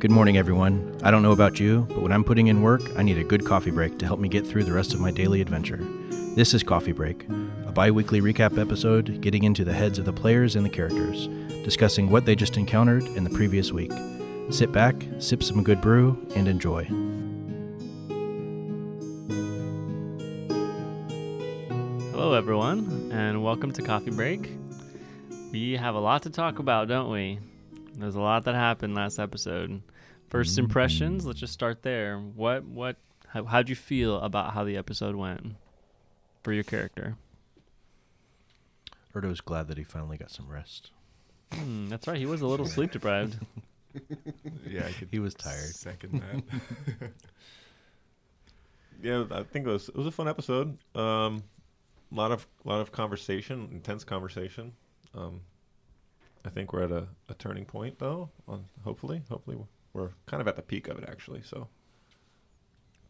Good morning, everyone. I don't know about you, but when I'm putting in work, I need a good coffee break to help me get through the rest of my daily adventure. This is Coffee Break, a bi weekly recap episode getting into the heads of the players and the characters, discussing what they just encountered in the previous week. Sit back, sip some good brew, and enjoy. Hello, everyone, and welcome to Coffee Break. We have a lot to talk about, don't we? There's a lot that happened last episode. 1st impressions. Let's just start there. What what how, how'd you feel about how the episode went for your character? Erdo's glad that he finally got some rest. Hmm, that's right. He was a little sleep deprived. Yeah, I could He was tired. second that. yeah, I think it was it was a fun episode. Um, a lot of lot of conversation, intense conversation. Um, I think we're at a, a turning point though. On hopefully, hopefully we're kind of at the peak of it actually. So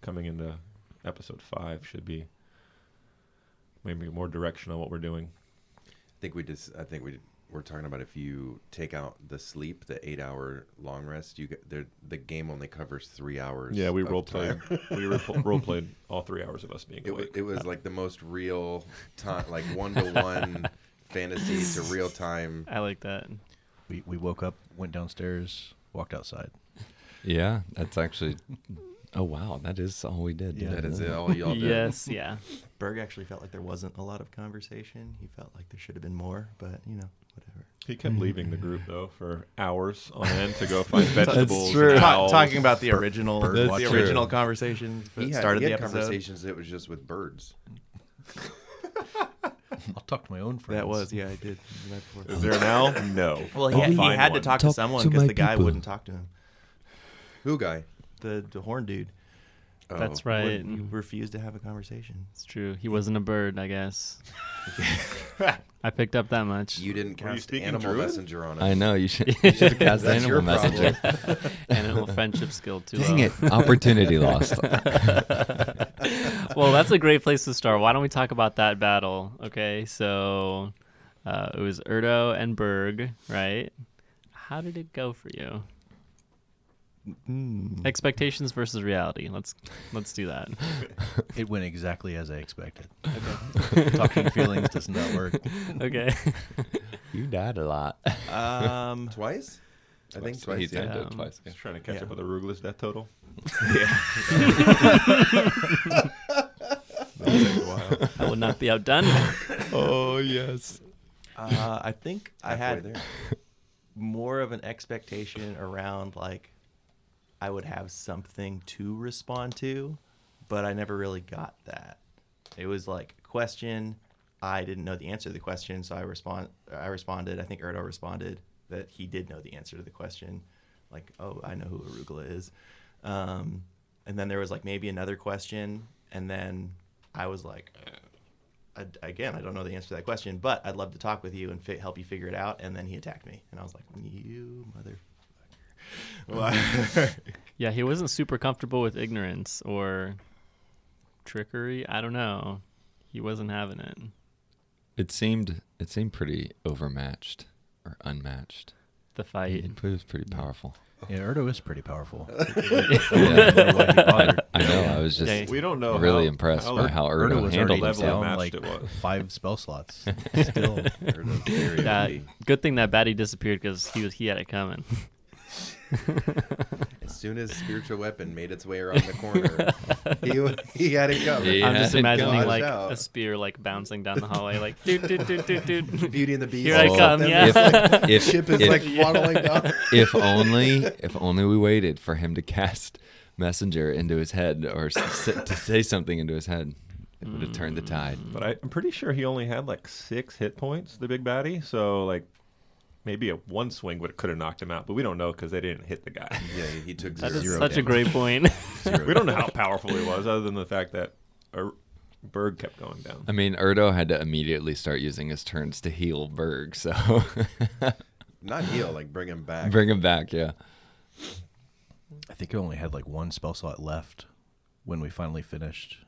coming into episode five should be maybe more direction on what we're doing. I think we just. I think we we're talking about if you take out the sleep, the eight-hour long rest, you get the the game only covers three hours. Yeah, we role played. we role role played all three hours of us being It, awake. it was like the most real time, like one to one fantasy to real time. I like that. We, we woke up, went downstairs, walked outside. Yeah, that's actually. Oh wow, that is all we did. Yeah. That is it. All y'all did. Yes, yeah. Berg actually felt like there wasn't a lot of conversation. He felt like there should have been more, but you know, whatever. He kept mm. leaving the group though for hours on end to go find vegetables. That's true. and Ta- talking about the original, bird the watching. original conversation He had, started he the episode. conversations It was just with birds. I'll talk to my own friends. That was, yeah, I did. right before. Is there an owl? No. Well, he, I'll he find had to one. talk to Talk someone to because my the guy people. wouldn't talk to him. Who guy? The the horn dude Oh. That's right. wouldn't- refused to have a conversation. It's true. He wasn't a bird, I guess. I picked up that much. You didn't Were you cast speaking Animal Druid? Messenger on us. I know you should. You should have cast That's your animal messenger. problem. and a friendship skill too. Dang it! Opportunity lost. well, that's a great place to start. Why don't we talk about that battle? Okay, so uh, it was Erdo and Berg, right? How did it go for you? Mm. Expectations versus reality. Let's let's do that. It went exactly as I expected. Talking feelings does not work. Okay. you died a lot. Um, Twice? I think twice. did Yeah. Um, twice. Just trying to catch Yeah. up with Arugula's death total. Yeah. I will not be outdone. Oh yes. uh, I think I had there. more of an expectation around like I would have something to respond to, but I never really got that. It was like question. I didn't know the answer to the question, so I respond. I responded. I think Erdo responded that he did know the answer to the question. Like, oh, I know who arugula is. Um, and then there was like maybe another question, and then I was like, I, again, I don't know the answer to that question, but I'd love to talk with you and fi- help you figure it out. And then he attacked me, and I was like, you motherfucker. Yeah, he wasn't super comfortable with ignorance or trickery. I don't know. He wasn't having it. It seemed it seemed pretty overmatched or unmatched. The fight. It was pretty powerful. Yeah, Erdo is pretty powerful. Yeah. Why he bothered. I know. I was just We don't know. really how, impressed how by how Erdo Erdo was handled already level himself. down matched like it was. five spell slots. Still, Heard of very Yeah, good thing that baddie disappeared because he was he had it coming. As soon as spiritual weapon made its way around the corner, he he had it covered. Yeah. I'm just imagining like out. a spear like bouncing down the hallway, like doot doot doot doot doot. Beauty and the Beast. Here I Oh, come, yeah. it's like- If- ship is if- like waddling down. if only if only we waited for him to cast messenger into his head or s- to say something into his head it would have turned the tide mm. But I, I'm pretty sure he only had like six hit points, the big baddie. So like maybe a one swing would could have knocked him out, but we don't know because they didn't hit the guy. Yeah, he took That zero. is Zero such a great point. we don't know how powerful he was, other than the fact that a bird kept going down. i mean erdo had to immediately start using his turns to heal berg so Not heal, like bring him back. bring him back yeah I think I only had like one spell slot left when we finally finished,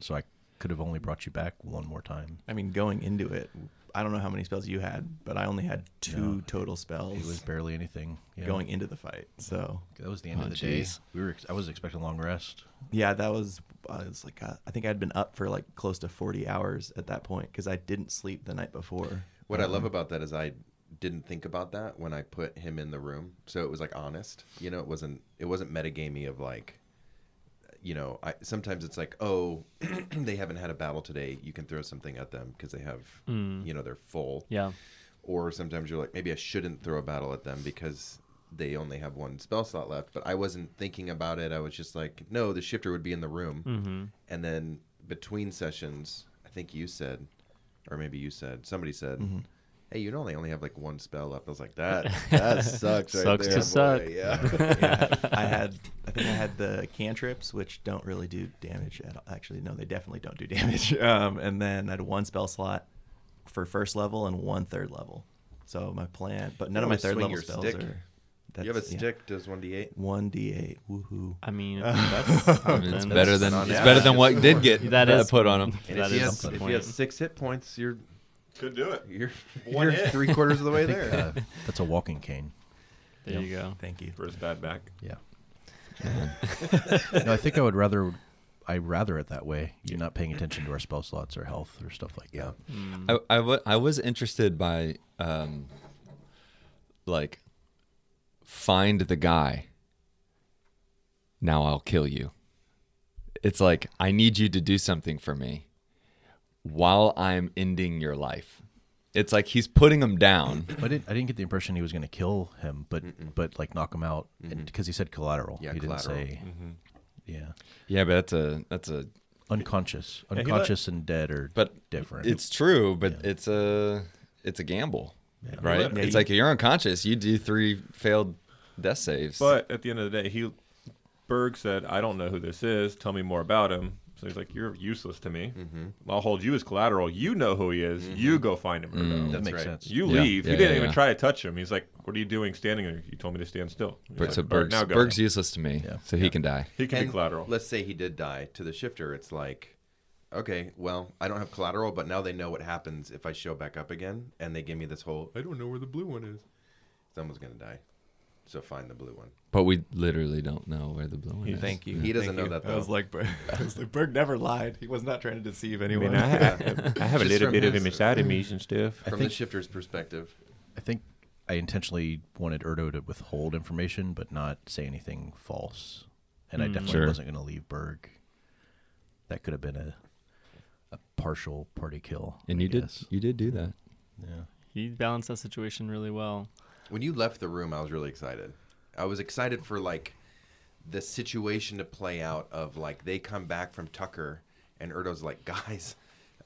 so I could have only brought you back one more time. I mean, going into it, I don't know how many spells you had, but I only had two No, total spells It was barely anything. Yeah. going into the fight. So That was the end Oh, of the day. We were. I was expecting a long rest. yeah, that was I was like uh, I think I'd been up for like close to 40 hours at that point because I didn't sleep the night before. What I Um, love about that is I didn't think about that when I put him in the room, so it was like honest. You know, it wasn't it wasn't metagamey of like, you know, I sometimes it's like, oh, they haven't had a battle today. You can throw something at them because they have, Mm. you know, they're full. Yeah. Or sometimes you're like, maybe I shouldn't throw a battle at them because they only have one spell slot left. But I wasn't thinking about it. I was just like, no, the shifter would be in the room. Mm-hmm. And then between sessions, I think you said, or maybe you said, somebody said, Mm-hmm. "Hey, you only only have like one spell left." I was like, "That that sucks." Right Sucks to there, suck. Yeah. yeah, I had I think I had the cantrips, which don't really do damage at all. Actually, no, they definitely don't do damage. Um, and then I had one spell slot for first level and one third level. So my plan, but none of my third level your spells stick. are. you have a yeah. stick. Does one d eight? One d eight. Woohoo! I mean, that's I mean, it's better than That's it's better than what did get That uh, is- put on him. That if he is has if he has six hit points, you're Could do it. you're, One you're hit. three quarters of the way think, there. uh, that's a walking cane. There you go. Thank you. For his bad back. Yeah. no, I think I would rather. I rather it that way. You're not paying attention to our spell slots or health or stuff like Yeah. that. Mm. I, I, was interested by um, like find the guy now i'll kill you it's like i need you to do something for me while i'm ending your life it's like he's putting him down I didn't. I didn't get the impression he was going to kill him, but but like knock him out, because mm-hmm. he said collateral. Yeah, he didn't collateral. say. Mm-hmm. Yeah, yeah but that's a that's a unconscious, he let- unconscious and dead are but different. it's true but Yeah. it's a it's a gamble Yeah. right Yeah, it's you- like you're unconscious you do three failed death saves But at the end of the day, he Berg said, "I don't know who this is. Tell me more about him." So he's like, "You're useless to me. Mm-hmm. I'll hold you as collateral. You know who he is. You go find him, Mm. that That's makes right. sense. You Yeah. leave. Yeah, you didn't yeah, even yeah. try to touch him. He's like, "What are you doing standing there? You told me to stand still." He's but like, so "All right, Berg's, now go." Berg's useless to me Yeah. so he can die He can be collateral. Let's say he did die to the shifter. It's like, okay, well, I don't have collateral, but now they know what happens if I show back up again, and they give me this whole. I don't know where the blue one is. Someone's gonna die, so find the blue one. But we literally don't know where the blue one is. Thank you. He doesn't Thank know you. that, I was like, Berg, I was like, Berg never lied. He was not trying to deceive I anyone. mean, I, have, I have a Just little from bit of his- him inside of me and stuff. I From think- the shifter's perspective, I think I intentionally wanted Erdo to withhold information, but not say anything false. And I Mm. definitely Sure. wasn't going to leave Berg. That could have been a a partial party kill. And I you did guess. you did do that. Yeah. He balanced that situation really well. When you left the room, I was really excited. I was excited for like the situation to play out of like they come back from Tucker and Erdo's like, guys,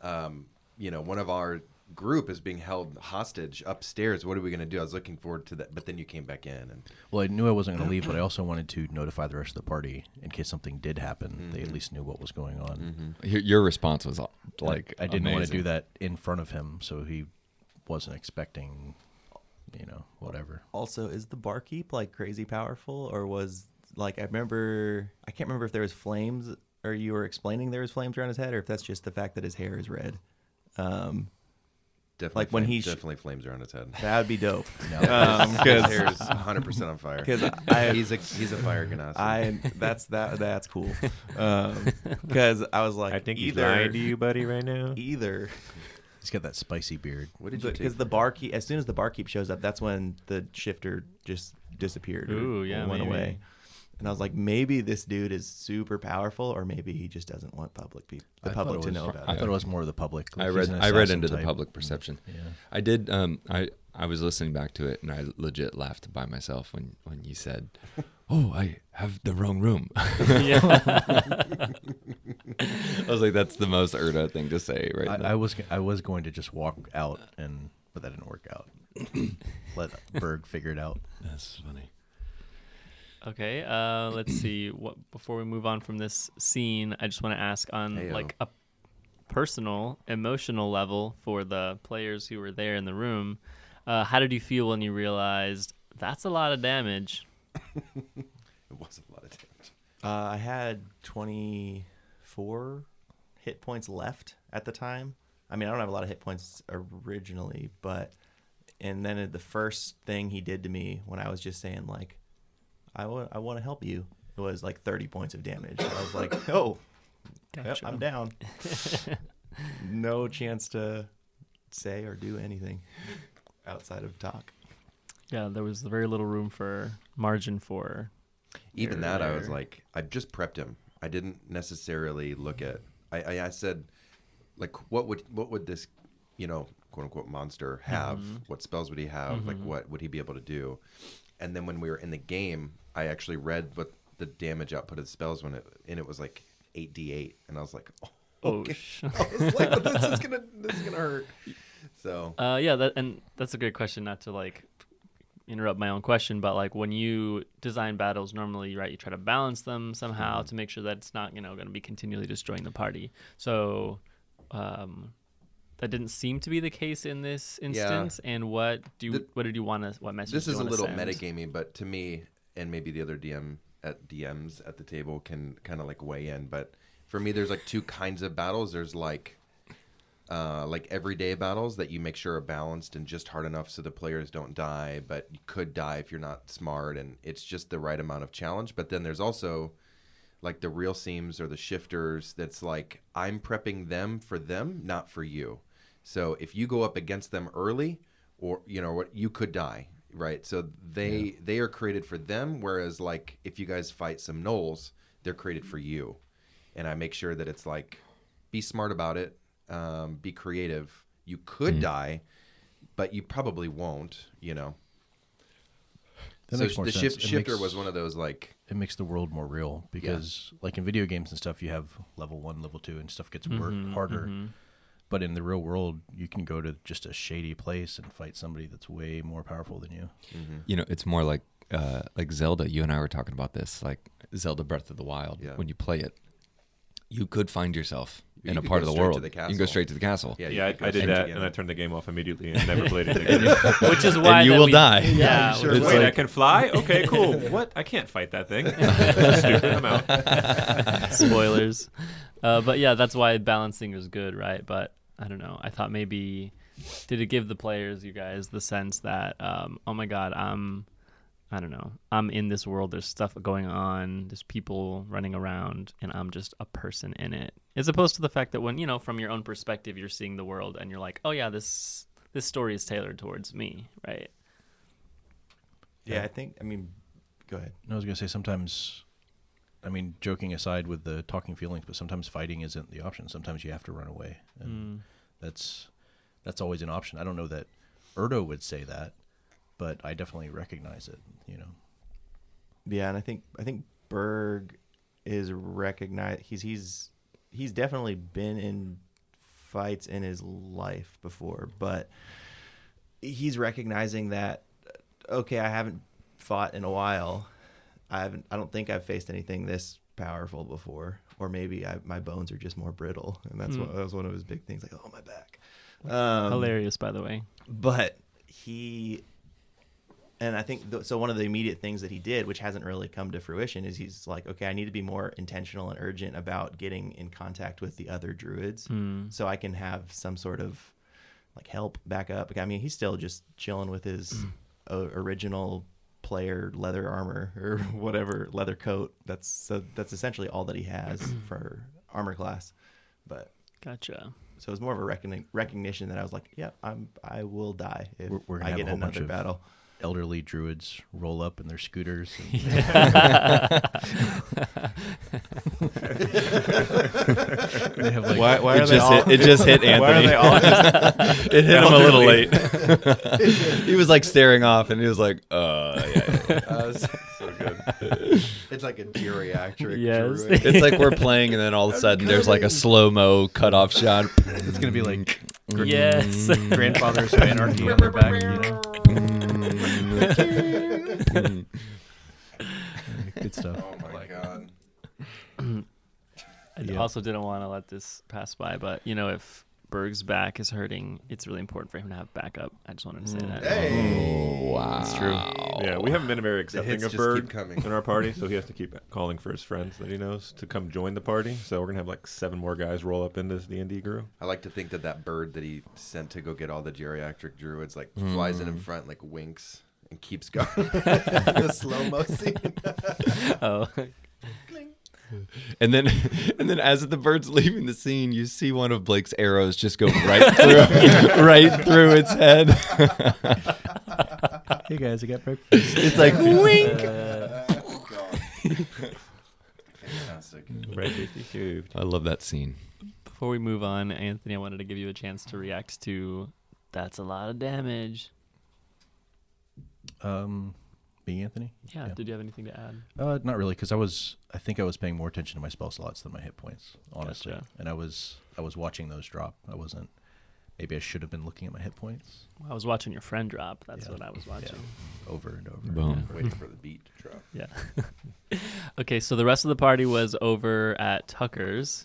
um, you know, one of our group is being held hostage upstairs. What are we gonna do? I was looking forward to that, but then you came back in and Well, I knew I wasn't going to leave, but I also wanted to notify the rest of the party in case something did happen. Mm-hmm. They at least knew what was going on. Your, your response was like I didn't want to do that in front of him, so he wasn't expecting, you know, whatever. also, is the barkeep like crazy powerful, or was like I remember? I can't remember if there was flames, or you were explaining there was flames around his head, or if that's just the fact that his hair is red. Um, definitely Like when flame- he sh- definitely flames around his head. that would be dope. No, Um, His 'cause- hair is 100 percent on fire. 'Cause I- he's a he's a fire genasi. I that's that that's cool. Because I was like, I think he's either lying to you, buddy, right now. either he's got that spicy beard. what did you take? because the barkeep as soon as the barkeep shows up, that's when the shifter just disappeared. or Ooh, yeah, went maybe. away. And I was like, maybe this dude is super powerful, or maybe he just doesn't want public people, the I public it to was- know about I it. I thought it was more of the public. I read I read assassin into the public perception. Yeah. I did. Um, I I was listening back to it, and I legit laughed by myself when when you said, "Oh, I have the wrong room." yeah. I was like, "That's the most Erdo thing to say, right?" I, now. I was g- I was going to just walk out and but that didn't work out. Let Berg figure it out. That's funny. Okay, uh, let's see. What before we move on from this scene, I just want to ask on Heyo. like a personal, emotional level for the players who were there in the room. Uh, how did you feel when you realized that's a lot of damage? it was a lot of damage. Uh, I had 24 hit points left at the time. I mean, I don't have a lot of hit points originally, but and then the first thing he did to me when I was just saying like, I want I want to help you was like 30 points of damage. I was like, oh, yep, I'm down. no chance to say or do anything outside of talk. Yeah, there was very little room for margin for. Even that, I was like, I just prepped him. I didn't necessarily look at. I, I, I said, like, what would what would this, you know, quote unquote monster have? What spells would he have? Like, what would he be able to do? And then when we were in the game, I actually read what the damage output of the spells when it and it was like eight d eight, and I was like, oh, Oh, okay. sh- I was like, this is gonna this is gonna hurt. So Uh, yeah, that and that's a good question. Not to like interrupt my own question, but like when you design battles, normally right, you try to balance them somehow Mm-hmm. to make sure that it's not you know going to be continually destroying the party. So, um, that didn't seem to be the case in this instance. And what do you, The- what did you want to what message? this do you is a little send? metagaming, but to me, and maybe the other DM at DMs at the table can kind of like weigh in. But for me, there's like two kinds of battles. There's like uh, like everyday battles that you make sure are balanced and just hard enough so the players don't die, but you could die if you're not smart, and it's just the right amount of challenge. But then there's also like the real seams or the shifters that's like I'm prepping them for them, not for you. So if you go up against them early, or you know what, you could die, right? So they they are created for them, whereas like if you guys fight some gnolls, they're created for you. And I make sure that it's like, be smart about it, um, be creative. You could die, but you probably won't. You know. That so makes more the sense. shift, shifter makes- was one of those like it makes the world more real because like in video games and stuff you have level one level two and stuff gets work Mhm, harder mhm. but in the real world you can go to just a shady place and fight somebody that's way more powerful than you You know, it's more like uh, like Zelda. You and I were talking about this, like Zelda Breath of the Wild. Yeah. When you play it, you could find yourself You in a part of the world. the You can go straight to the castle. yeah. you Yeah, I, I did that, together. and I turned the game off immediately and never played it again. which is why you will we- die. Yeah, sure which Wait, like- I can fly? Okay, cool. what? I can't fight that thing. Stupid. I'm out. spoilers. Uh, but yeah, that's why balancing is good, right? But I don't know. I thought maybe did it give the players, you guys, the sense that um, oh my god, I'm I don't know, I'm in this world. There's stuff going on. There's people running around, and I'm just a person in it. As opposed to the fact that when you know, from your own perspective, you're seeing the world, and you're like, oh yeah, this this story is tailored towards me, right? Yeah, I think. I mean, go ahead. No, I was going to say sometimes i mean joking aside with the talking feelings but sometimes fighting isn't the option sometimes you have to run away and Mm. that's that's always an option i don't know that erdo would say that but i definitely recognize it you know Yeah, and I think I think Berg is recognized. He's he's he's definitely been in fights in his life before, but he's recognizing that okay, I haven't fought in a while. I haven't. I don't think I've faced anything this powerful before, or maybe I, my bones are just more brittle, and that's Hmm. what, that was one of his big things. Like, oh my back. Um, Hilarious, by the way. but he and i think th- so one of the immediate things that he did which hasn't really come to fruition is he's like okay i need to be more intentional and urgent about getting in contact with the other druids Mm. so i can have some sort of like help back up i mean he's still just chilling with his uh, original player leather armor or whatever leather coat that's so that's essentially all that he has for armor class but Gotcha. so it was more of a recogni- recognition that I was like, yeah, I'm I will die if We're- we're gonna I have a get whole bunch another of- battle. Elderly druids roll up in their scooters and they have like Why, why It just, hit, it just hit Anthony. Why are they all just it hit him a little late. he was like staring off, and he was like, "Uh, yeah." yeah, yeah." Uh, so, so good. It's like a geriatric. Yes. druid. It's like we're playing, and then all of a sudden there's like a slow mo cut off shot. it's gonna be like gr- Yes. grandfather's anarchy on their back you know Mm. good stuff Oh my god. I Yeah. also didn't want to let this pass by, but you know, if Berg's back is hurting, it's really important for him to have backup. I just wanted to say that. Hey. Oh, wow. It's true. Yeah, we haven't been very accepting hits of just Berg keep coming. in our party, so he has to keep calling for his friends that he knows to come join the party. So we're gonna have like seven more guys roll up into this D and D crew. I like to think that that bird that he sent to go get all the geriatric druids like flies Hmm. in in front, like winks and keeps going. the slow mo scene. Oh, And then, and then, as the bird's leaving the scene, you see one of Blake's arrows just go right through, right through its head. Hey guys, I got breakfast. it's like wink. oh, Fantastic. Right, fifty shaved. I love that scene. before we move on, Anthony, I wanted to give you a chance to react to that's a lot of damage. Um, me, Anthony. Yeah. Did you have anything to add? Uh, not really, because I was. I think I was paying more attention to my spell slots than my hit points, honestly. Gotcha. And I was. I was watching those drop. I wasn't. Maybe I should have been looking at my hit points I was watching your friend drop. That's Yeah. what I was watching. over and over. Boom. Waiting for the beat to drop. Yeah. okay, so the rest of the party was over at Tucker's,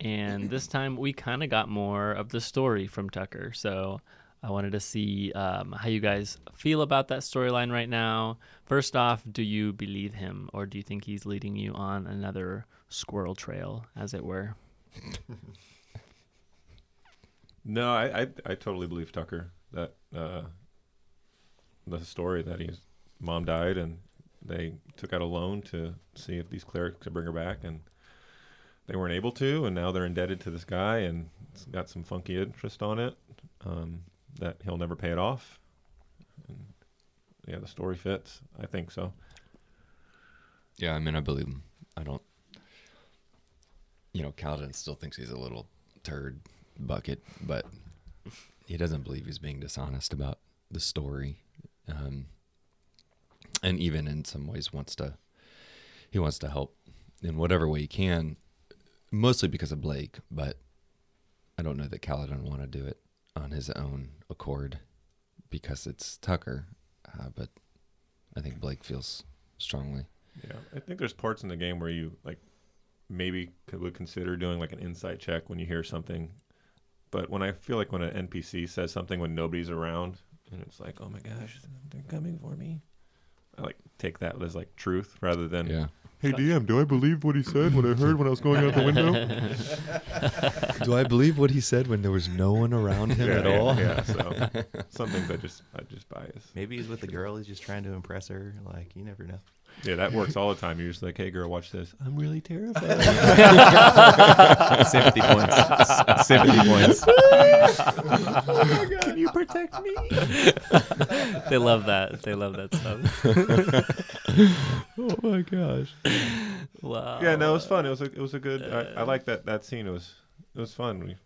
and this time we kind of got more of the story from Tucker. So I wanted to see um, how you guys feel about that storyline right now. First off, do you believe him, or do you think he's leading you on another squirrel trail, as it were? No, I, I I totally believe Tucker that uh, the story that his mom died and they took out a loan to see if these clerics could bring her back and they weren't able to and now they're indebted to this guy and it's got some funky interest on it um, that he'll never pay it off. And yeah, the story fits. I think so. Yeah, I mean, I believe him. I don't. You know, Kaladin still thinks he's a little turd bucket, but he doesn't believe he's being dishonest about the story, um, and even in some ways wants to. He wants to help in whatever way he can, mostly because of Blake, but I don't know that Kaladin want to do it on his own accord because it's Tucker, uh, but I think Blake feels strongly. Yeah, I think there's parts in the game where you like maybe could, would consider doing like an insight check when you hear something, but when I feel like when an NPC says something when nobody's around and it's like, oh my gosh, they're coming for me, like take that as like truth rather than Yeah. hey DM, do I believe what he said when I heard when I was going out the window? Do I believe what he said when there was no one around him yeah, at yeah, all? Yeah, so some things I just I just bias. Maybe he's with a girl. He's just trying to impress her. Like you never know. Yeah, that works all the time. You're just like, hey girl, watch this. I'm really terrified. Sympathy points. S- Sympathy points. Oh my gosh. Can you protect me? they love that. They love that stuff. Oh my gosh. wow. Yeah, no, it was fun. It was a it was a good. I, I uh, like that that scene. It was it was fun. We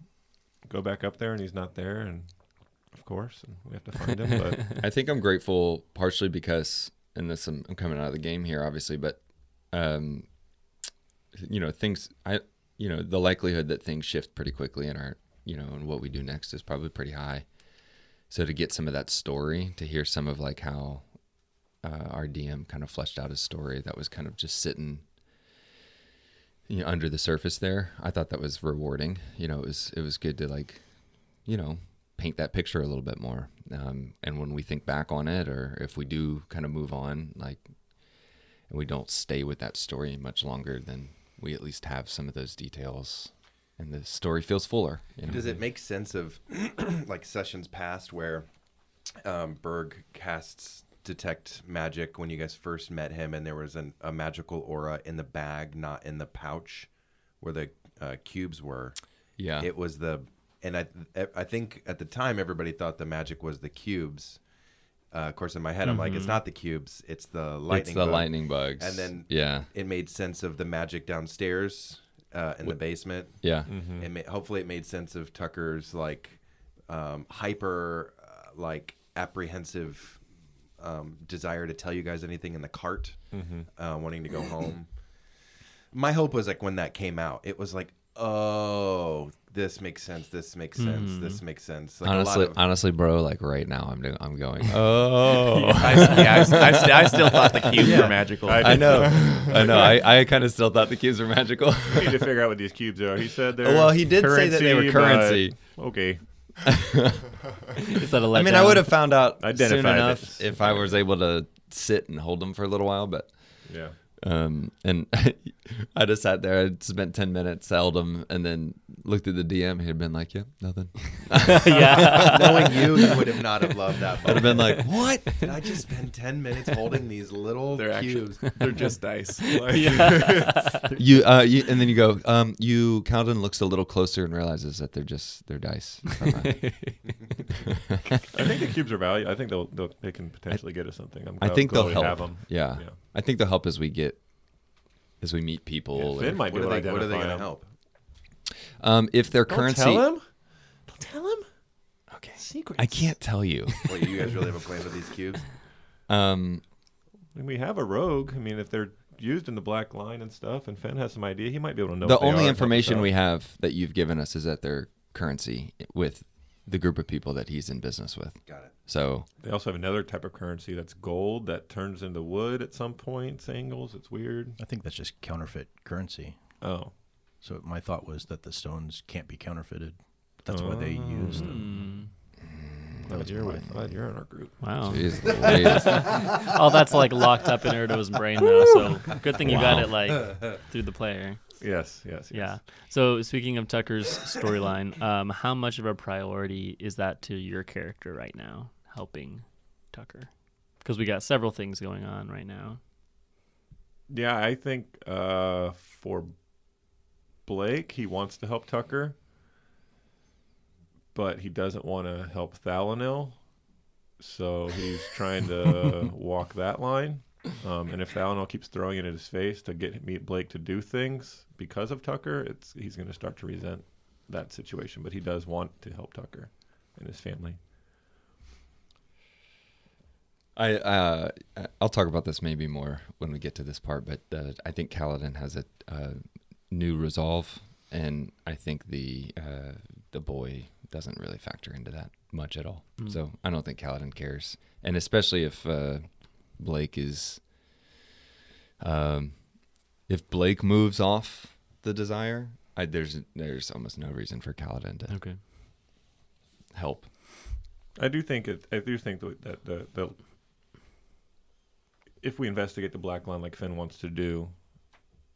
go back up there and he's not there, and of course, and we have to find him. But I think I'm grateful partially because, and this I'm, I'm coming out of the game here, obviously, but, um, you know, things I, you know, the likelihood that things shift pretty quickly in our, you know, and what we do next is probably pretty high. So to get some of that story, to hear some of like how uh, our DM kind of fleshed out his story, that was kind of just sitting, you know, under the surface there. I thought that was rewarding. You know, it was it was good to like, you know, paint that picture a little bit more. Um, and when we think back on it, or if we do kind of move on, like, and we don't stay with that story much longer, then we at least have some of those details, and the story feels fuller. You know? Does it make sense of like sessions past where um, Berg casts detect magic when you guys first met him, and there was an, a magical aura in the bag, not in the pouch where the uh, cubes were. Yeah. It was the, and I I think at the time everybody thought the magic was the cubes. Uh, of course, in my head, I'm like, it's not the cubes, it's the lightning. it's the bug. lightning bugs. And then yeah, it made sense of the magic downstairs uh, in the basement. yeah, Mm-hmm. It ma- hopefully it made sense of Tucker's like um, hyper, uh, like apprehensive um, desire to tell you guys anything in the cart, Mm-hmm. uh, wanting to go home. My hope was like when that came out, it was like, oh, this makes sense. This makes sense. Mm-hmm. This makes sense. Like a lot honestly, of- honestly, bro, like right now, I'm doing, I'm going. Oh, I, yeah, I, s- I st- I still thought the cubes were magical. I I know, I know. I, I kind of still thought the cubes were magical. we need to figure out what these cubes are. He said they're well, he did say that they were but currency. Okay. Is that a I mean, I would have found out soon Identified enough it. if I was able to sit and hold them for a little while, but Yeah. Um, and I just sat there. I spent ten minutes, held him, and then looked at the DM. He had been like, "Yeah, nothing." yeah. Knowing you, you would have not have loved that. I'd have been like, "What?" Did I just spend ten minutes holding these little They're actually cubes? they're just dice. You, uh, you, and then you go, um, you. Calvin looks a little closer and realizes that they're just they're dice. I think the cubes are valuable. I think they'll, they'll they can potentially get us something. I'm I think they'll help. Have them. Yeah. Yeah. I think they'll help as we get as we meet Yeah, people. Finn or- might be What are able they? What are they going to help? um, if their currency. Don't currency, tell him. Don't tell him. okay, Secrets. I can't tell you. What you guys really have a plan with these cubes? Um, I we have a rogue. I mean, if they're used in the black line and stuff, and Finn has some idea, he might be able to know. the what they are only and help us information we have that you've given us is that their currency with the group of people that he's in business with. Got it. So They also have another type of currency that's gold that turns into wood at some points, angles. It's weird. I think that's just counterfeit currency. Oh, So my thought was that the stones can't be counterfeited. That's why they use them. Hmm. glad That's you're, with, glad you're in our group. Wow. Jeez All that's like locked up in Erdo's brain now. So good thing you got it like through the player. Yes, yes, yes. Yeah. So speaking of Tucker's storyline, um, how much of a priority is that to your character right now, helping Tucker? Because we got several things going on right now. Yeah, I think uh, for Blake, he wants to help Tucker, but he doesn't want to help Thalanil. So he's trying to walk that line. Um, and if Thalanil keeps throwing it in his face to get meet Blake to do things because of Tucker, it's he's going to start to resent that situation. But he does want to help Tucker and his family. I uh, I'll talk about this maybe more when we get to this part, but uh, I think Kaladin has a uh, new resolve, and I think the uh, the boy doesn't really factor into that much at all. Mm. So I don't think Kaladin cares, and especially if uh, Blake is, um, if Blake moves off the desire, I, there's there's almost no reason for Kaladin to Okay. help. I do think it. I do think that that the, the if we investigate the black line like Finn wants to do,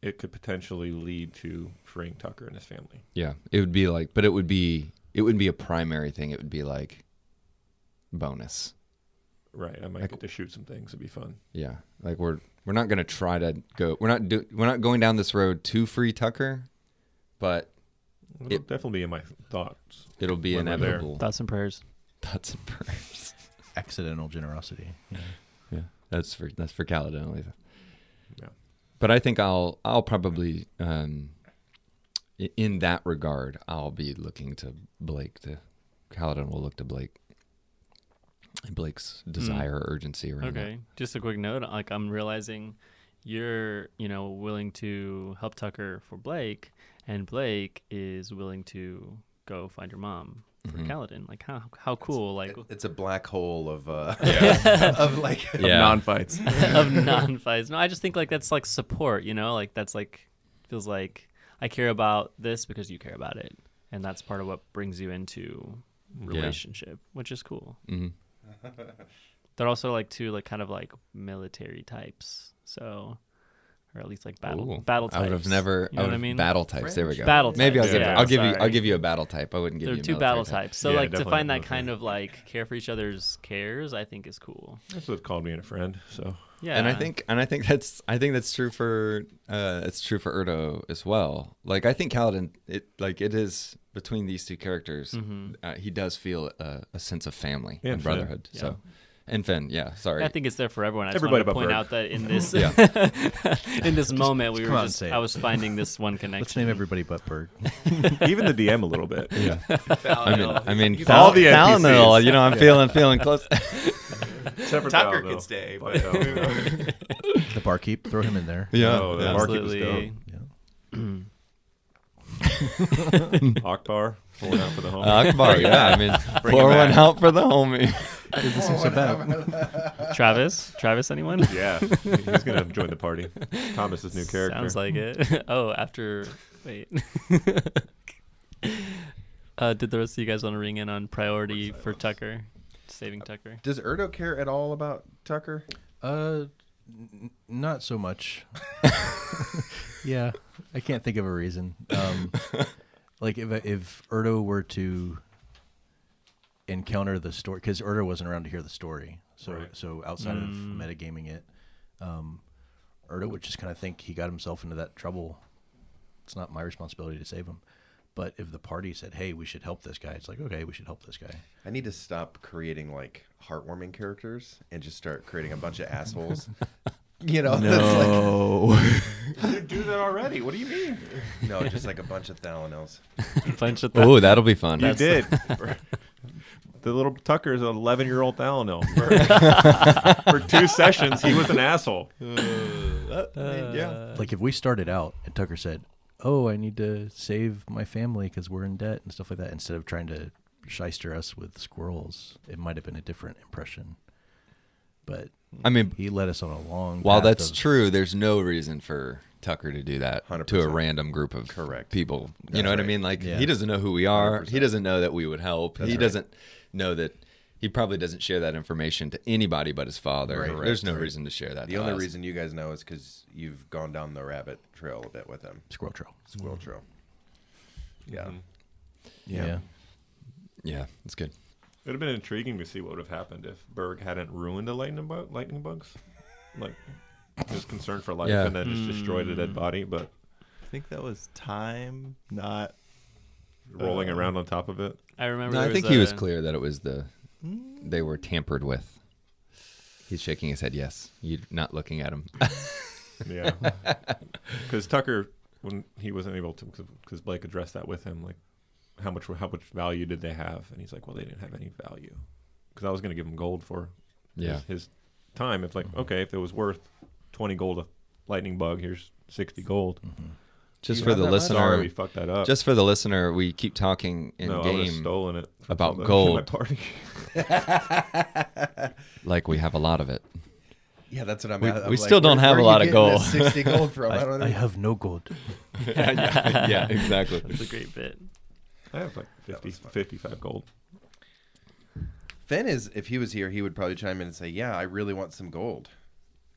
it could potentially lead to freeing Tucker and his family. Yeah, it would be like, but it would be it wouldn't be a primary thing. It would be like bonus. Right. I might Like- get to shoot some things. It'd be fun. Yeah, like we're we're not gonna try to go. We're not do, we're not going down this road to free Tucker, but It'll It- definitely be in my thoughts. it'll be When there. inevitable. Thoughts and prayers. Thoughts and prayers. Accidental generosity. Yeah. Yeah, that's for that's for Kaladin at least. Yeah. But I think I'll I'll probably um, in that regard I'll be looking to Blake to Kaladin will look to Blake. And Blake's desire or urgency around that. Okay. Just a quick note. Like I'm realizing you're, you know, willing to help Tucker for Blake, and Blake is willing to go find your mom for Mhm. Kaladin. Like how how cool. Like It- it's a black hole of uh, Yeah. of like Yeah. Non-fights. of non-fights. No, I just think like that's like support, you know, like that's like feels like I care about this because you care about it, and that's part of what brings you into relationship, which is cool. Mhm. They're also like two like kind of like military types, so or at least like battle Ooh, battle types. I would have never. You know I what would I mean? battle types. There we go. Battle Maybe I'll give. yeah, I'll give you. I'll give you a battle type. I wouldn't give They're you. a two military battle type. types. So Yeah, like to find that kind of like care for each other's cares, I think is cool. That's what it's called being a friend. So Yeah, And I think and I think that's I think that's true for uh it's true for Erdo as well. Like I think Kaladin it like it is between these two characters. Mhm. Uh, he does feel a, a sense of family Yeah, and and brotherhood. Yeah. So and Finn, yeah, sorry. I think it's there for everyone. I just Everybody wanted to but point Burke. out that in this in this moment we come were just I was finding this one connection. Let's name everybody but Bird. even the DM a little bit. yeah. I mean, I mean, He's all the Thal- NPCs. Thalanil, you know, I'm feeling feeling close. Except for Tucker could stay, But, but uh, the barkeep, throw him in there. yeah, Oh, the barkeep was Absolutely. Yeah. Akbar pulling out for the home. Akbar, yeah. I mean, Bring pour him one back. out for the homie. Doesn't seem so bad. Travis, Travis, anyone? yeah, he's gonna join the party. Thomas's new character. Sounds like it. oh, after wait. Uh, did the rest of you guys want to ring in on priority for Tucker, saving Tucker? Does Erdo care at all about Tucker? Uh, n- not so much. yeah, I can't think of a reason. Um, like if if Erdo were to encounter the story, because Erdo wasn't around to hear the story, so Right. so outside of Mm. metagaming it, um, Erdo would just kind of think he got himself into that trouble. It's not my responsibility to save him. But if the party said, "Hey, we should help this guy," it's like, okay, we should help this guy. I need to stop creating like heartwarming characters and just start creating a bunch of assholes. You know, that's like You do that already. What do you mean? no, just like a bunch of Thalanels. A bunch of Oh, that'll be fun. You did. the little Tucker is an 11 year old Thalanel. For, for two sessions, he was an asshole. Uh, yeah. like if we started out and Tucker said, "Oh, I need to save my family because we're in debt and stuff like that," instead of trying to shyster us with squirrels, it might have been a different impression. But I mean, he led us on a long. while path that's of- true, there's no reason for Tucker to do that to a random group of Correct. people. You That's know what I mean? Like Yeah. he doesn't know who we are. He 100%. doesn't know that we would help. That's he right. doesn't know that. He probably doesn't share that information to anybody but his father. Right. There's Correct. no Right. reason to share that. The to only us. reason you guys know is because you've gone down the rabbit trail a bit with him. squirrel trail. Squirrel trail. Yeah. Mhm. Yeah. yeah, it's good. It would have been intriguing to see what would have happened if Berg hadn't ruined the lightning, bug, lightning bugs. Like, his concern for life Yeah. and then just destroyed a dead Mm. body, but I think that was time, not. rolling Uh, around on top of it. I remember. No, I there think he was clear that it was the they were tampered with. He's shaking his head. Yes, you're not looking at him. Yeah. Because Tucker, when he wasn't able to, because Blake addressed that with him, like, how much how much value did they have? And he's like, well, they didn't have any value. Because I was going to give him gold for yeah, his, his time. It's like, mm-hmm. okay, if it was worth 20 gold a lightning bug, here's 60 gold. Mm-hmm. Just You for the that much? Sorry, we listener. fucked that up. Just for the listener, we keep talking in no, I would have game stolen it about gold. my party. like we have a lot of it. Yeah, that's what I'm. We- I'm we like, still don't where- have where a lot of gold. Sixty gold from? I, don't. I, I have no gold. yeah, yeah, exactly. That's a great bit. I have like 50, 55 gold. Finn is. If he was here, he would probably chime in and say, "Yeah, I really want some gold,"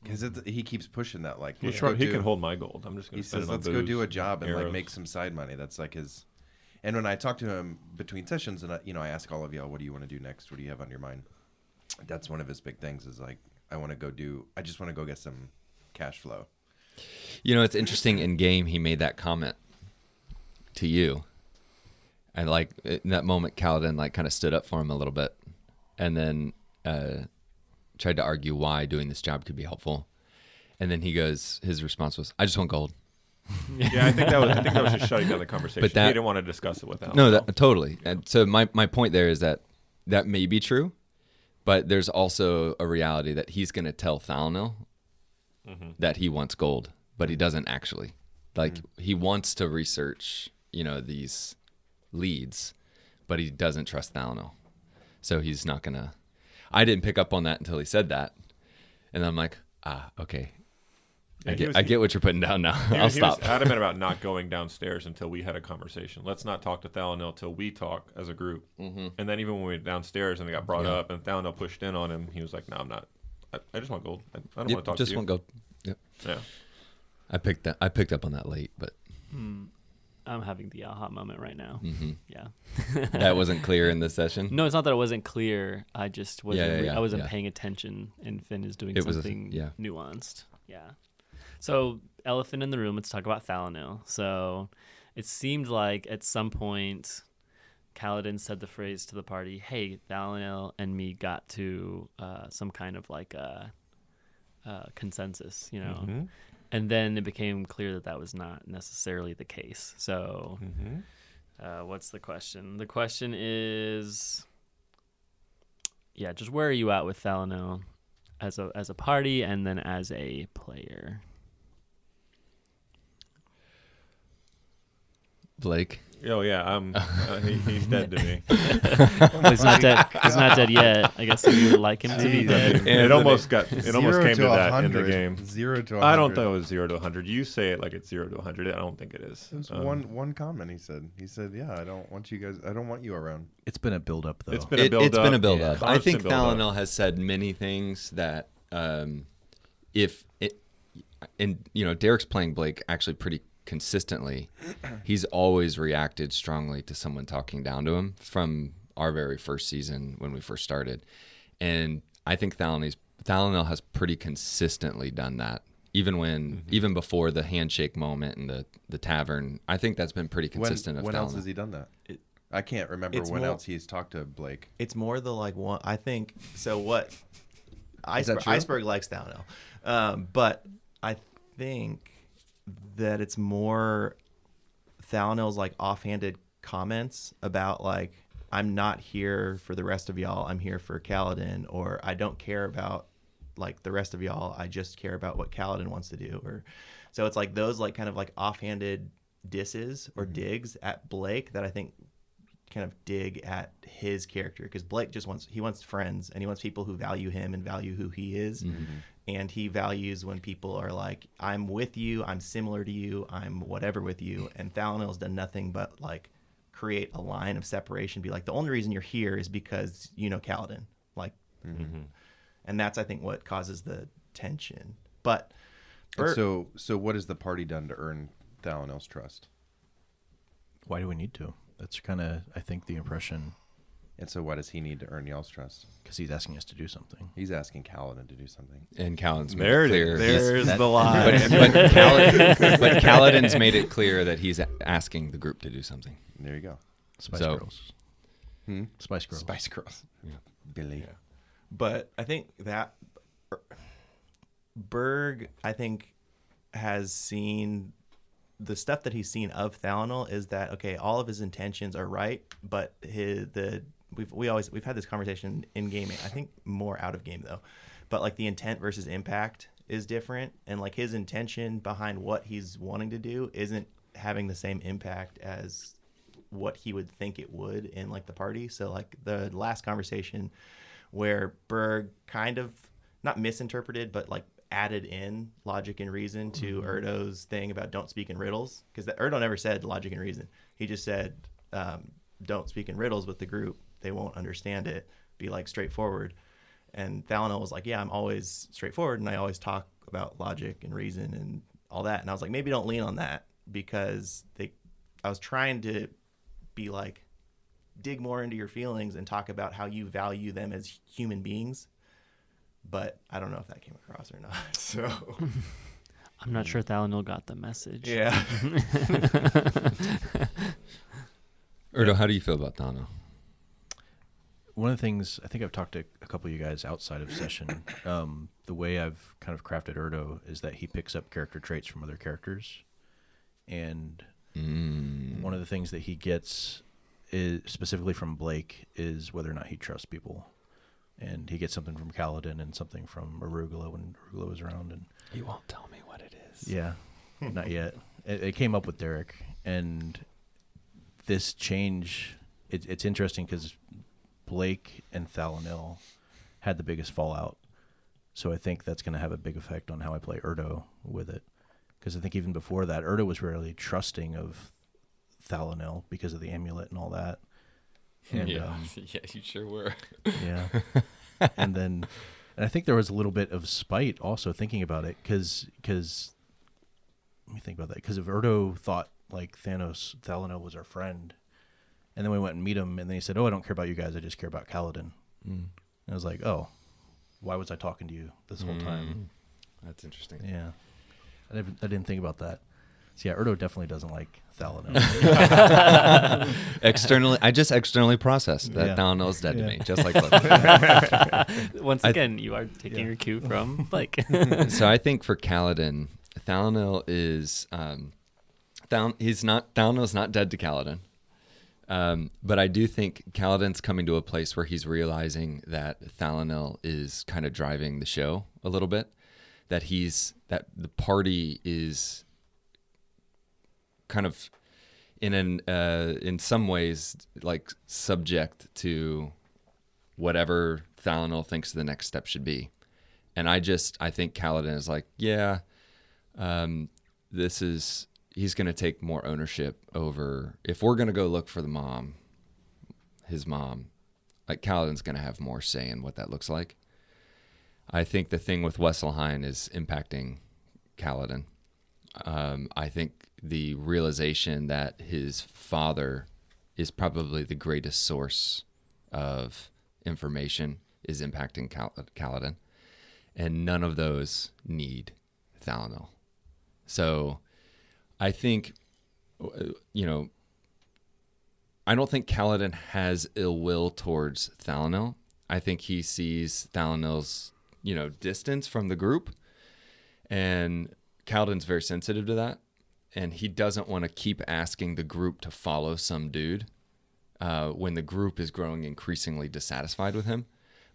because he keeps pushing that. Like, He, let's try- go he do- can hold my gold. I'm just He going to spend says, it on "Let's go do a job and like make some side money." That's like his. And when I talk to him between sessions, and I, you know, I ask all of y'all, "What do you want to do next? What do you have on your mind?" That's one of his big things. Is like, I want to go do. I just want to go get some cash flow. You know, it's interesting. In game, he made that comment to you, and like in that moment, Kaladin like kind of stood up for him a little bit, and then uh, tried to argue why doing this job could be helpful. And then he goes, his response was, "I just want gold." yeah, I think that was. I think that was just shutting down the conversation. But that- he didn't want to discuss it without. No, that, totally. And so my, my point there is that that may be true, but there's also a reality that he's going to tell Thalnil mm-hmm. that he wants gold, but he doesn't actually. Like mm-hmm. he wants to research, you know, these leads, but he doesn't trust Thalnil. So he's not going to I didn't pick up on that until he said that. And I'm like, ah, okay. I Yeah, he get, was- I get what you're putting down now. He, I'll was- he was stop. adamant about not going downstairs until we had a conversation. Let's not talk to Thalanel till we talk as a group. Mm-hmm. And then even when we went downstairs and it got brought Yeah. up and Thalanel pushed in on him, he was like, "No, I'm not. I, I just want gold. I, I don't Yep, want to talk just to you." won't go. Yep. Yeah. I picked that. I picked up on that late, but Hmm. I'm having the aha moment right now. mhm. Yeah. that wasn't clear in the session. No, it's not that it wasn't clear. I just wasn't. yeah, re- yeah, I wasn't yeah. paying attention, and Finn is doing It was a- something yeah. nuanced. Yeah. So, elephant in the room. Let's talk about Thalanil. So, it seemed like at some point, Kaladin said the phrase to the party, "Hey, Thalanil and me got to uh, some kind of like a, uh consensus," you know. Mhm. And then it became clear that that was not necessarily the case. So, Mhm. uh, what's the question? The question is, yeah, just where are you at with Thalano as a as a party and then as a player? Blake. Oh yeah, I'm. Uh, he, he's dead to me. Well, he's not dead. He's not dead yet. I guess you would like him to be Jeez. dead. it almost got. It almost came to, a that in the game. Zero to. I don't think it was zero to 100. You say it like it's zero to 100. I don't think it is. It was Um, one one comment he said. He said, "Yeah, I don't want you guys. I don't want you around." It's been a build up though. It's been a It, build has up. been a build Yeah. up. I think Constant. Thalanel has said many things that um, if it and you know Derek's playing Blake actually pretty consistently. He's always reacted strongly to someone talking down to him from our very first season when we first started, and I think Thalanel's Thalanel has pretty consistently done that. Even when, Mm-hmm. even before the handshake moment in the the tavern, I think that's been pretty When, consistent. of when else Thalanel. has he done that? It- I can't remember when more- else he's talked to Blake. It's more the like one. I think so. What Iceberg. Iceberg likes Downhill, um, but I think that it's more Thalanel's like offhanded comments about like I'm not here for the rest of y'all. I'm here for Kaladin, or I don't care about like the rest of y'all. I just care about what Kaladin wants to do. Or so it's like those like kind of like offhanded disses or mm-hmm. digs at Blake that I think kind of dig at his character because Blake just wants he wants friends and he wants people who value him and value who he is. Mm-hmm. And he values when people are like, I'm with you, I'm similar to you, I'm whatever with you. And Thalanel's done nothing but like create a line of separation, be like, the only reason you're here is because you know Kaladin. Like mm-hmm. and that's I think what causes the tension. But Bert- so, so what has the party done to earn Thalanel's trust? Why do we need to? That's kind of I think the impression And so, why does he need to earn y'all's trust? because he's asking us to do something. He's asking Kaladin to do something. and Callan's made There it it clear. there's that- the line. but, but, Kaladin, but Kaladin's made it clear that he's asking the group to do something. There you go. Spice So- Girls. Hmm? Spice Girls. Spice Girls. Yeah. Billy. Yeah. But I think that Berg, I think, has seen the stuff that he's seen of Thalanel is that okay, all of his intentions are right, but his the we've we always we've had this conversation in gaming. I think more out of game though, but like the intent versus impact is different, and like his intention behind what he's wanting to do isn't having the same impact as what he would think it would in like the party. So like the last conversation where Berg kind of not misinterpreted, but like added in logic and reason to Erdo's thing about don't speak in riddles because Erdo never said logic and reason. He just said um, don't speak in riddles with the group; they won't understand it. Be like straightforward. And Thalanel was like, "Yeah, I'm always straightforward, and I always talk about logic and reason and all that." And I was like, maybe don't lean on that because they. I was trying to be like dig more into your feelings and talk about how you value them as human beings. But I don't know if that came across or not. So I'm not sure Thalanel got the message. yeah, Erdo, how do you feel about Thano? One of the things I think I've talked to a couple of you guys outside of session. Um, the way I've kind of crafted Erdo is that he picks up character traits from other characters, and Mm. one of the things that he gets is specifically from Blake is whether or not he trusts people. And he gets something from Kaladin and something from Arugula when Arugula was around. And You won't tell me what it is. yeah, not yet. It, it came up with Derek, and this change. It, it's interesting because Blake and Thalanel had the biggest fallout, so I think that's going to have a big effect on how I play Erdo with it. Because I think even before that, Erdo was really trusting of Thalanel because of the amulet and all that. And, yeah, um, yeah, you sure were. yeah. and then, and I think there was a little bit of spite also thinking about it because because let me think about that because if Erdo thought like Thanos Thalanel was our friend, and then we went and meet him, and then he said, "Oh, I don't care about you guys. I just care about Kaladin." And I was like, "Oh, why was I talking to you this whole time?" That's interesting. Yeah, I didn't, I didn't think about that. So yeah, Erdo definitely doesn't like Thalanel. externally, I just externally processed that Yeah. Thano is dead Yeah. to me, just like Blake. Once I- again, you are taking Yeah. your cue from Blake. so I think for Kaladin, Thalanel is um, Thal- he's not Thalanel's not dead to Kaladin. Um, but I do think Kaladin's coming to a place where he's realizing that Thalanel is kind of driving the show a little bit. That he's that the party is kind of in an uh, in some ways like subject to whatever Thalanel thinks the next step should be. And I just I think Kaladin is like, yeah, um, this is he's going to take more ownership over if we're going to go look for the mom, his mom. Like Kaladin's going to have more say in what that looks like. I think the thing with Wesselheim is impacting Kaladin. Um, I think the realization that his father is probably the greatest source of information is impacting Cal- Kaladin, and none of those need Thalanel. So, I think, uh, you know, I don't think Kaladin has ill will towards Thalanel. I think he sees Thalanel's, you know, distance from the group, and Kaladin's very sensitive to that, and he doesn't want to keep asking the group to follow some dude uh, when the group is growing increasingly dissatisfied with him.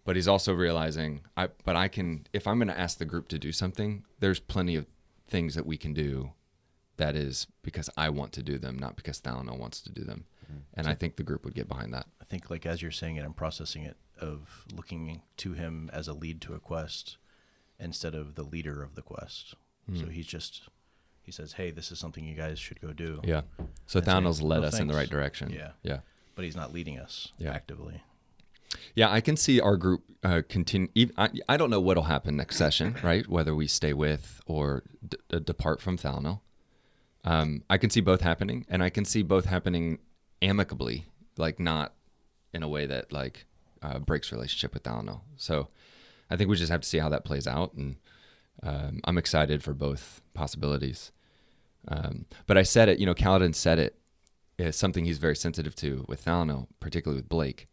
But he's also realizing, I but I can if I'm going to ask the group to do something, there's plenty of things that we can do. That is because I want to do them, not because Thalano wants to do them. Mm-hmm. And I think the group would get behind that. I think, like as you're saying it, I'm processing it of looking to him as a lead to a quest instead of the leader of the quest. Hmm. So he's just he says, "Hey, this is something you guys should go do." Yeah. So Thanos led "No, us in the right direction. Yeah. Yeah. but he's not leading us Yeah. actively. Yeah, I can see our group uh, continue. I, I don't know what'll happen next session, right? Whether we stay with or d- d- depart from Thalno. Um, I can see both happening, and I can see both happening amicably, like not in a way that like uh, breaks relationship with Thalno. So I think we just have to see how that plays out, and um, I'm excited for both possibilities. Um, but I said it, you know, Kaladin said it. Is something he's very sensitive to with Thalno, particularly with Blake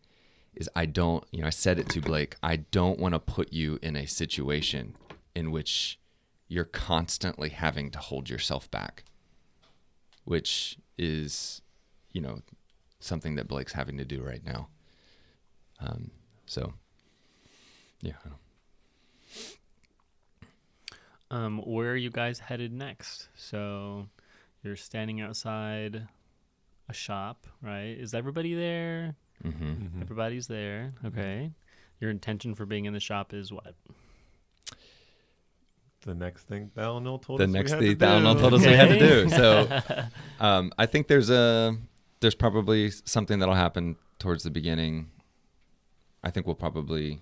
is I don't, you know, I said it to Blake, I don't want to put you in a situation in which you're constantly having to hold yourself back, which is, you know, something that Blake's having to do right now. Um, so, yeah. Um, where are you guys headed next? So you're standing outside a shop, right? Is everybody there? Mhm. Everybody's there. Okay. Your intention for being in the shop is what? The next thing Thalanel told The us next we thing had to Thalanel do. told us we had to do. So, um, I think there's a there's probably something that'll happen towards the beginning. I think we'll probably,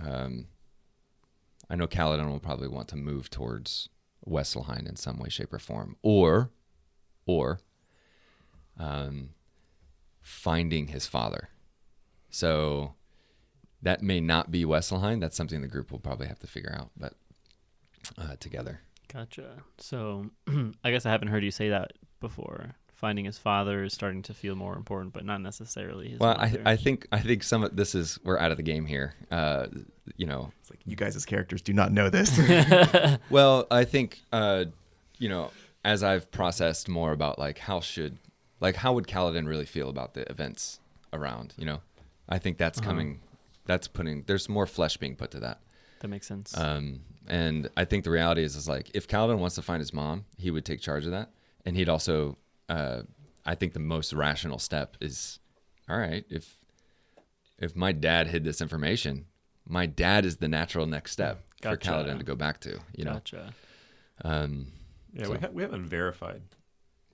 um, I know Kaladin will probably want to move towards Wesselheim in some way, shape, or form, or, or, um, finding his father. So that may not be Wesselheim. That's something the group will probably have to figure out, but uh, together. Gotcha. So I guess I haven't heard you say that before. Finding his father is starting to feel more important, but not necessarily his Well, I. I think I think some of this is we're out of the game here. Uh, you know, It's like you guys as characters do not know this. well, I think uh, you know as I've processed more about like how should like how would Kaladin really feel about the events around. You know, I think that's Uh-huh. coming. That's putting. There's more flesh being put to that. That makes sense. Um, and I think the reality is, is like if Kaladin wants to find his mom, he would take charge of that, and he'd also. Uh, I think the most rational step is, all right, if if my dad hid this information, my dad is the natural next step for Gotcha. Kaladin to go back to. You know, gotcha. um, Yeah, So- we, ha- we haven't verified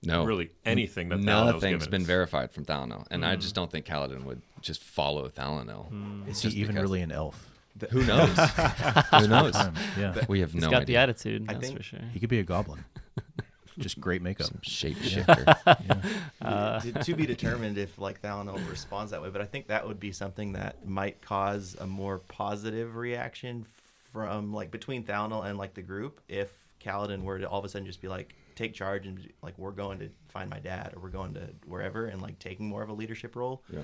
no, really anything that Thalanel's nothing's given been verified from Thalano, and I Hmm. just don't think Kaladin would just follow Thalano. Is Just he even really an elf? Who knows? Who knows? Um, yeah, We have He's no got idea. the attitude, I that's think- for sure. he could be a goblin. Just great makeup. Some shapeshifter. Uh, to, to be determined if like Thalanel responds that way, but I think that would be something that might cause a more positive reaction from like between Thalanel and like the group if Kaladin were to all of a sudden just be like take charge and be- like we're going to find my dad or we're going to wherever and like taking more of a leadership role. Yeah.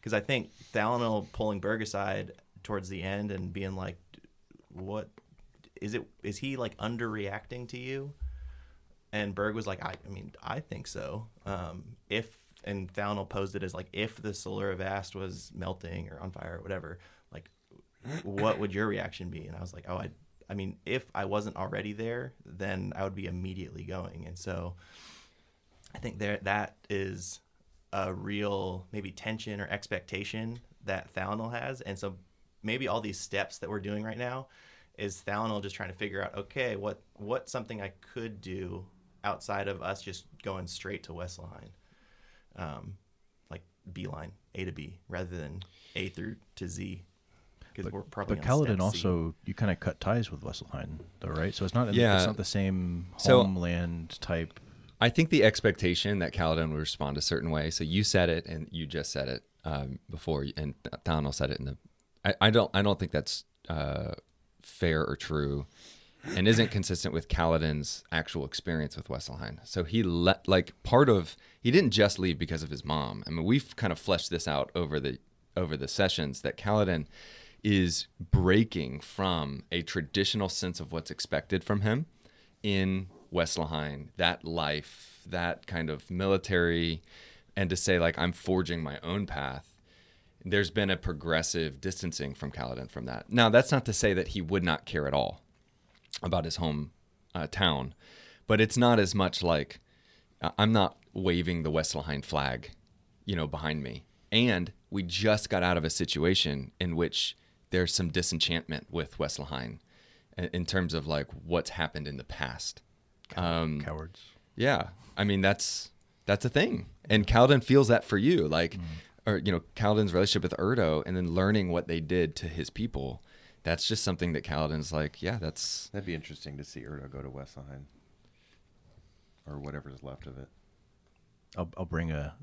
Because I think Thalanel pulling Berg aside towards the end and being like, what is it? Is he like underreacting to you? And Berg was like, I, I mean, I think so. Um, if and Thalanel posed it as like, if the Solar Vast was melting or on fire or whatever, like, what would your reaction be? And I was like, oh, I, I mean, if I wasn't already there, then I would be immediately going. And so, I think there that is a real maybe tension or expectation that Thalanel has, and so maybe all these steps that we're doing right now is Thalanel just trying to figure out, okay, what what's something I could do outside of us just going straight to Wesselheim, um, like beeline A to B rather than A through to Z, because we're probably But on Kaladin step C. also, you kind of cut ties with Wesselheim, though, right? So it's not, Yeah. it's not the same So- homeland type. I think the expectation that Kaladin would respond a certain way. So you said it, and you just said it um, before, and Thanos said it in the. I, I don't. I don't think that's uh, fair or true, and isn't consistent with Kaladin's actual experience with Wesselheim. So he let like part of he didn't just leave because of his mom. I mean, we've kind of fleshed this out over the over the sessions that Kaladin is breaking from a traditional sense of what's expected from him in Wesselheim, that life, that kind of military, and to say like I'm forging my own path. There's been a progressive distancing from Kaladin from that. Now, that's not to say that he would not care at all about his home uh, town, but it's not as much like uh, I'm not waving the Wesselheim flag, you know, behind me. And we just got out of a situation in which there's some disenchantment with Wesselheim in, terms of like what's happened in the past. Um, Cowards. yeah, I mean that's that's a thing, and Kaladin feels that for you, like, or you know, Kaladin's relationship with Erdo, and then learning what they did to his people. That's just something that Kaladin's like, yeah, that's That'd be interesting to see Erdo go to Wesselheim. Or whatever's left of it. I'll, I'll bring a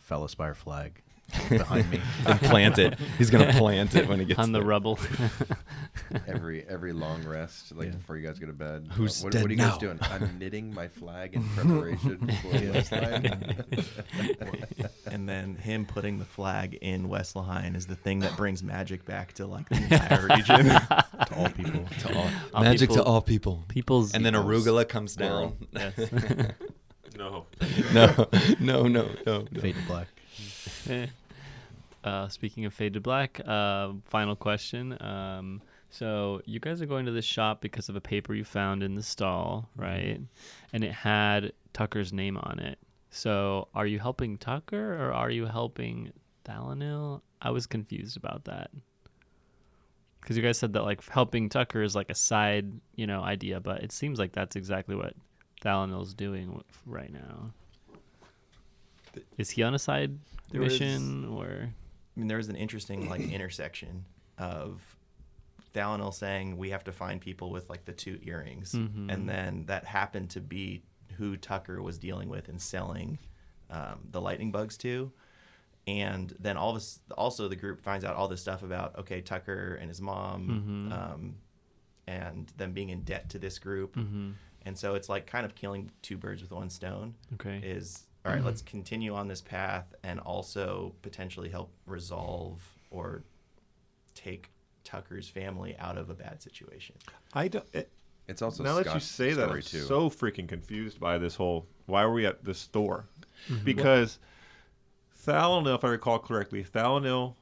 fellow Fellaspire flag behind me. and plant it. He's gonna plant it when he gets on the there. rubble. Every every long rest, like Yeah. before you guys go to bed. Who's what, dead what are you guys now? doing? I'm knitting my flag in preparation for Wesselheim. and then him putting the flag in Wesselheim is the thing that brings magic back to like the entire region. to all people. to all. All magic to all people. People's And then arugula comes down. Yes. No. no, no, no, no, no. Fade to black. Uh, speaking of Fade to Black, uh, final question. Um, so you guys are going to this shop because of a paper you found in the stall, right? And it had Tucker's name on it. So are you helping Tucker or are you helping Thalanel? I was confused about that. Because you guys said that like helping Tucker is like a side, you know, idea, but it seems like that's exactly what Thalanel's doing right now. Is he on a side There mission or? I mean, there was an interesting like intersection of Thalanel saying we have to find people with like the two earrings, Mhm. and then that happened to be who Tucker was dealing with and selling um, the lightning bugs to. And then all this, also the group finds out all this stuff about okay Tucker and his mom, Mhm. um, and them being in debt to this group, Mm-hmm. and so it's like kind of killing two birds with one stone Okay. is all right, let's continue on this path and also potentially help resolve or take Tucker's family out of a bad situation. I don't. It, It's also now that you say that, I'm too. so freaking confused by this whole. Why were we at the store? Mm-hmm. Because Thalanel, if I recall correctly, Thalanel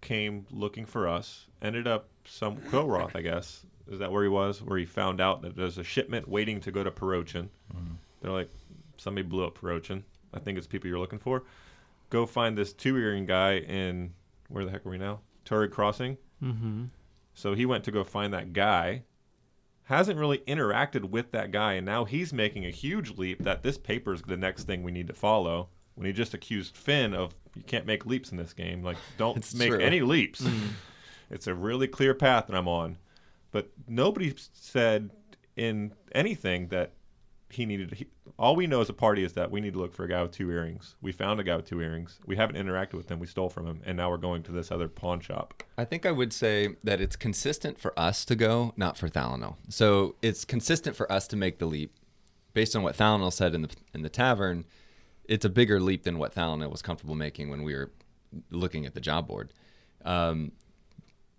came looking for us. Ended up some Quillroth, I guess. Is that where he was? Where he found out that there's a shipment waiting to go to Perochin. They're like, somebody blew up Perochin. I think it's people you're looking for. Go find this two earring guy in where the heck are we now? Turret Crossing. Mm-hmm. So he went to go find that guy. Hasn't really interacted with that guy, and now he's making a huge leap that this paper is the next thing we need to follow. When he just accused Finn of you can't make leaps in this game, like don't make true. any leaps. It's a really clear path that I'm on, but nobody said in anything that he needed. He, all we know as a party is that we need to look for a guy with two earrings. We found a guy with two earrings. We haven't interacted with him. We stole from him, and now we're going to this other pawn shop. I think I would say that it's consistent for us to go, not for Thalanel. So it's consistent for us to make the leap, based on what Thalanel said in the in the tavern. It's a bigger leap than what Thalanel was comfortable making when we were looking at the job board. Um,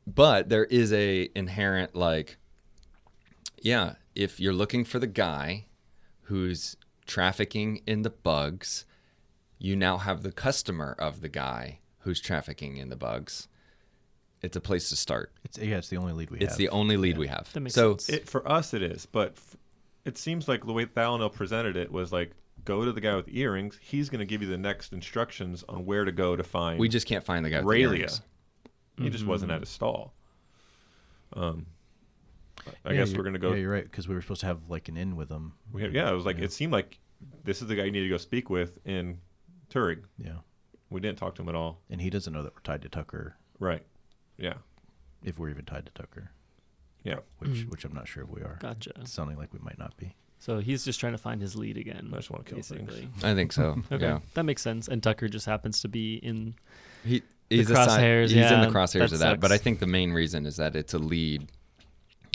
but there is a inherent like, yeah, if you're looking for the guy who's trafficking in the bugs, you now have the customer of the guy who's trafficking in the bugs it's a place to start. It's yeah, it's the only lead we It's have. the only lead we have. That makes so sense. It for us it is, but f- it seems like the way Thalanel presented it was like go to the guy with earrings. He's going to give you the next instructions on where to go to find. We just can't find the guy. with the Aurelia. earrings. He just wasn't at his stall. Um, I Yeah, guess we're gonna go. Yeah, you're right because we were supposed to have like an in with him. we had- yeah, it was like it seemed like this is the guy you need to go speak with in Turing. Yeah, We didn't talk to him at all. and he doesn't know that we're tied to Tucker, Right. Yeah. if we're even tied to Tucker, Yeah. which mm. which I'm not sure if we are. Gotcha. It's sounding like we might not be. So he's just trying to find his lead again. I just wanna kill things. basically. I think so. Okay, Yeah. that makes sense. And Tucker just happens to be in. He he's crosshairs, aside, he's in the crosshairs that of that. But I think the main reason is that it's a lead.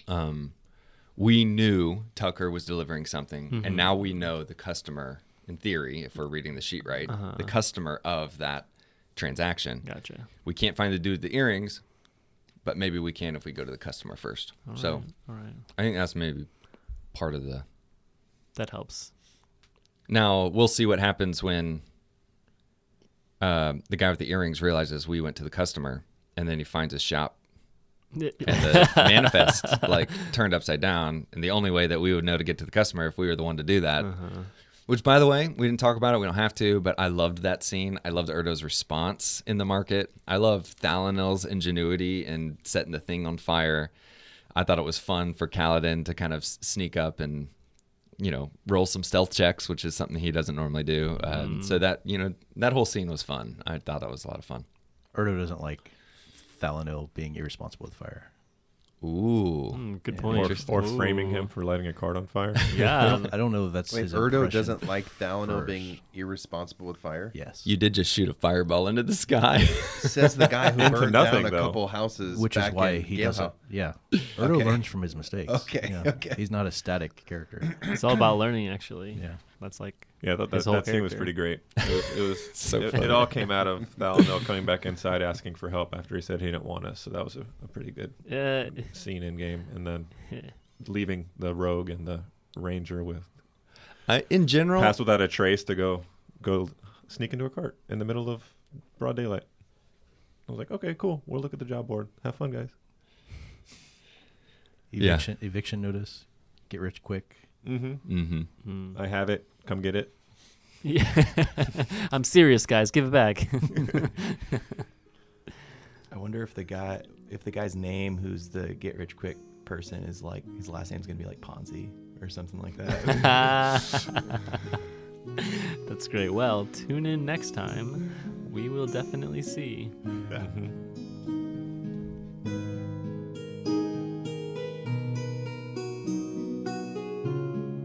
Um, we knew Tucker was delivering something, Mm-hmm. and now we know the customer. In theory, if we're reading the sheet right, Uh-huh. the customer of that transaction. Gotcha. We can't find the dude with the earrings, but maybe we can if we go to the customer first. All so right, all right, I think that's maybe part of the. that helps. Now we'll see what happens when uh, the guy with the earrings realizes we went to the customer, and then he finds his shop and the manifest like turned upside down. And the only way that we would know to get to the customer if we were the one to do that. Which, by the way, we didn't talk about it. We don't have to, but I loved that scene. I loved Erdo's response in the market. I love Thalanel's ingenuity in setting the thing on fire. I thought it was fun for Kaladin to kind of sneak up and, you know, roll some stealth checks, which is something he doesn't normally do. Um, So that you know that whole scene was fun. I thought that was a lot of fun. Erdo doesn't like Thalanel being irresponsible with fire. Ooh, Hmm, good Yeah. point. Or, or framing him for lighting a card on fire. I Yeah. don't, I don't know if that's Wait, his Erdo doesn't like Thalanel first. being irresponsible with fire. Yes, you did just shoot a fireball into the sky. Says the guy who burned nothing, down a though. couple houses. which is why in he Gale doesn't. House. Yeah, Erdo Okay. learns from his mistakes. Okay, Yeah. okay. He's not a static character. it's all about learning, actually. Yeah. That's like. Yeah, that, that, His whole that scene was pretty great. It was, it, was So it, it all came out of Valinor coming back inside asking for help after he said he didn't want us. So that was a, a pretty good Uh, scene in game. And then leaving the rogue and the ranger with I, in general, pass without a trace to go go sneak into a cart in the middle of broad daylight. I was like, okay, cool. We'll look at the job board. Have fun, guys. Yeah. Eviction, eviction notice. Get rich quick. Mm-hmm. mm-hmm. hmm. I have it. Come get it. Yeah. I'm serious, guys. Give it back. I wonder if the guy, if the guy's name, who's the get rich quick person, is like his last name's gonna be like Ponzi or something like that. That's great. Well, tune in next time. We will definitely see.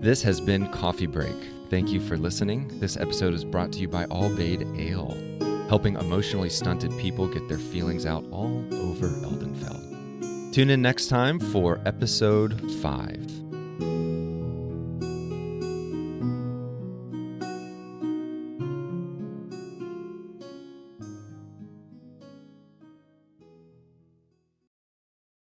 This has been Coffee Break. Thank you for listening. This episode is brought to you by Albade Ale, helping emotionally stunted people get their feelings out all over Eldenfeld. Tune in next time for episode 5.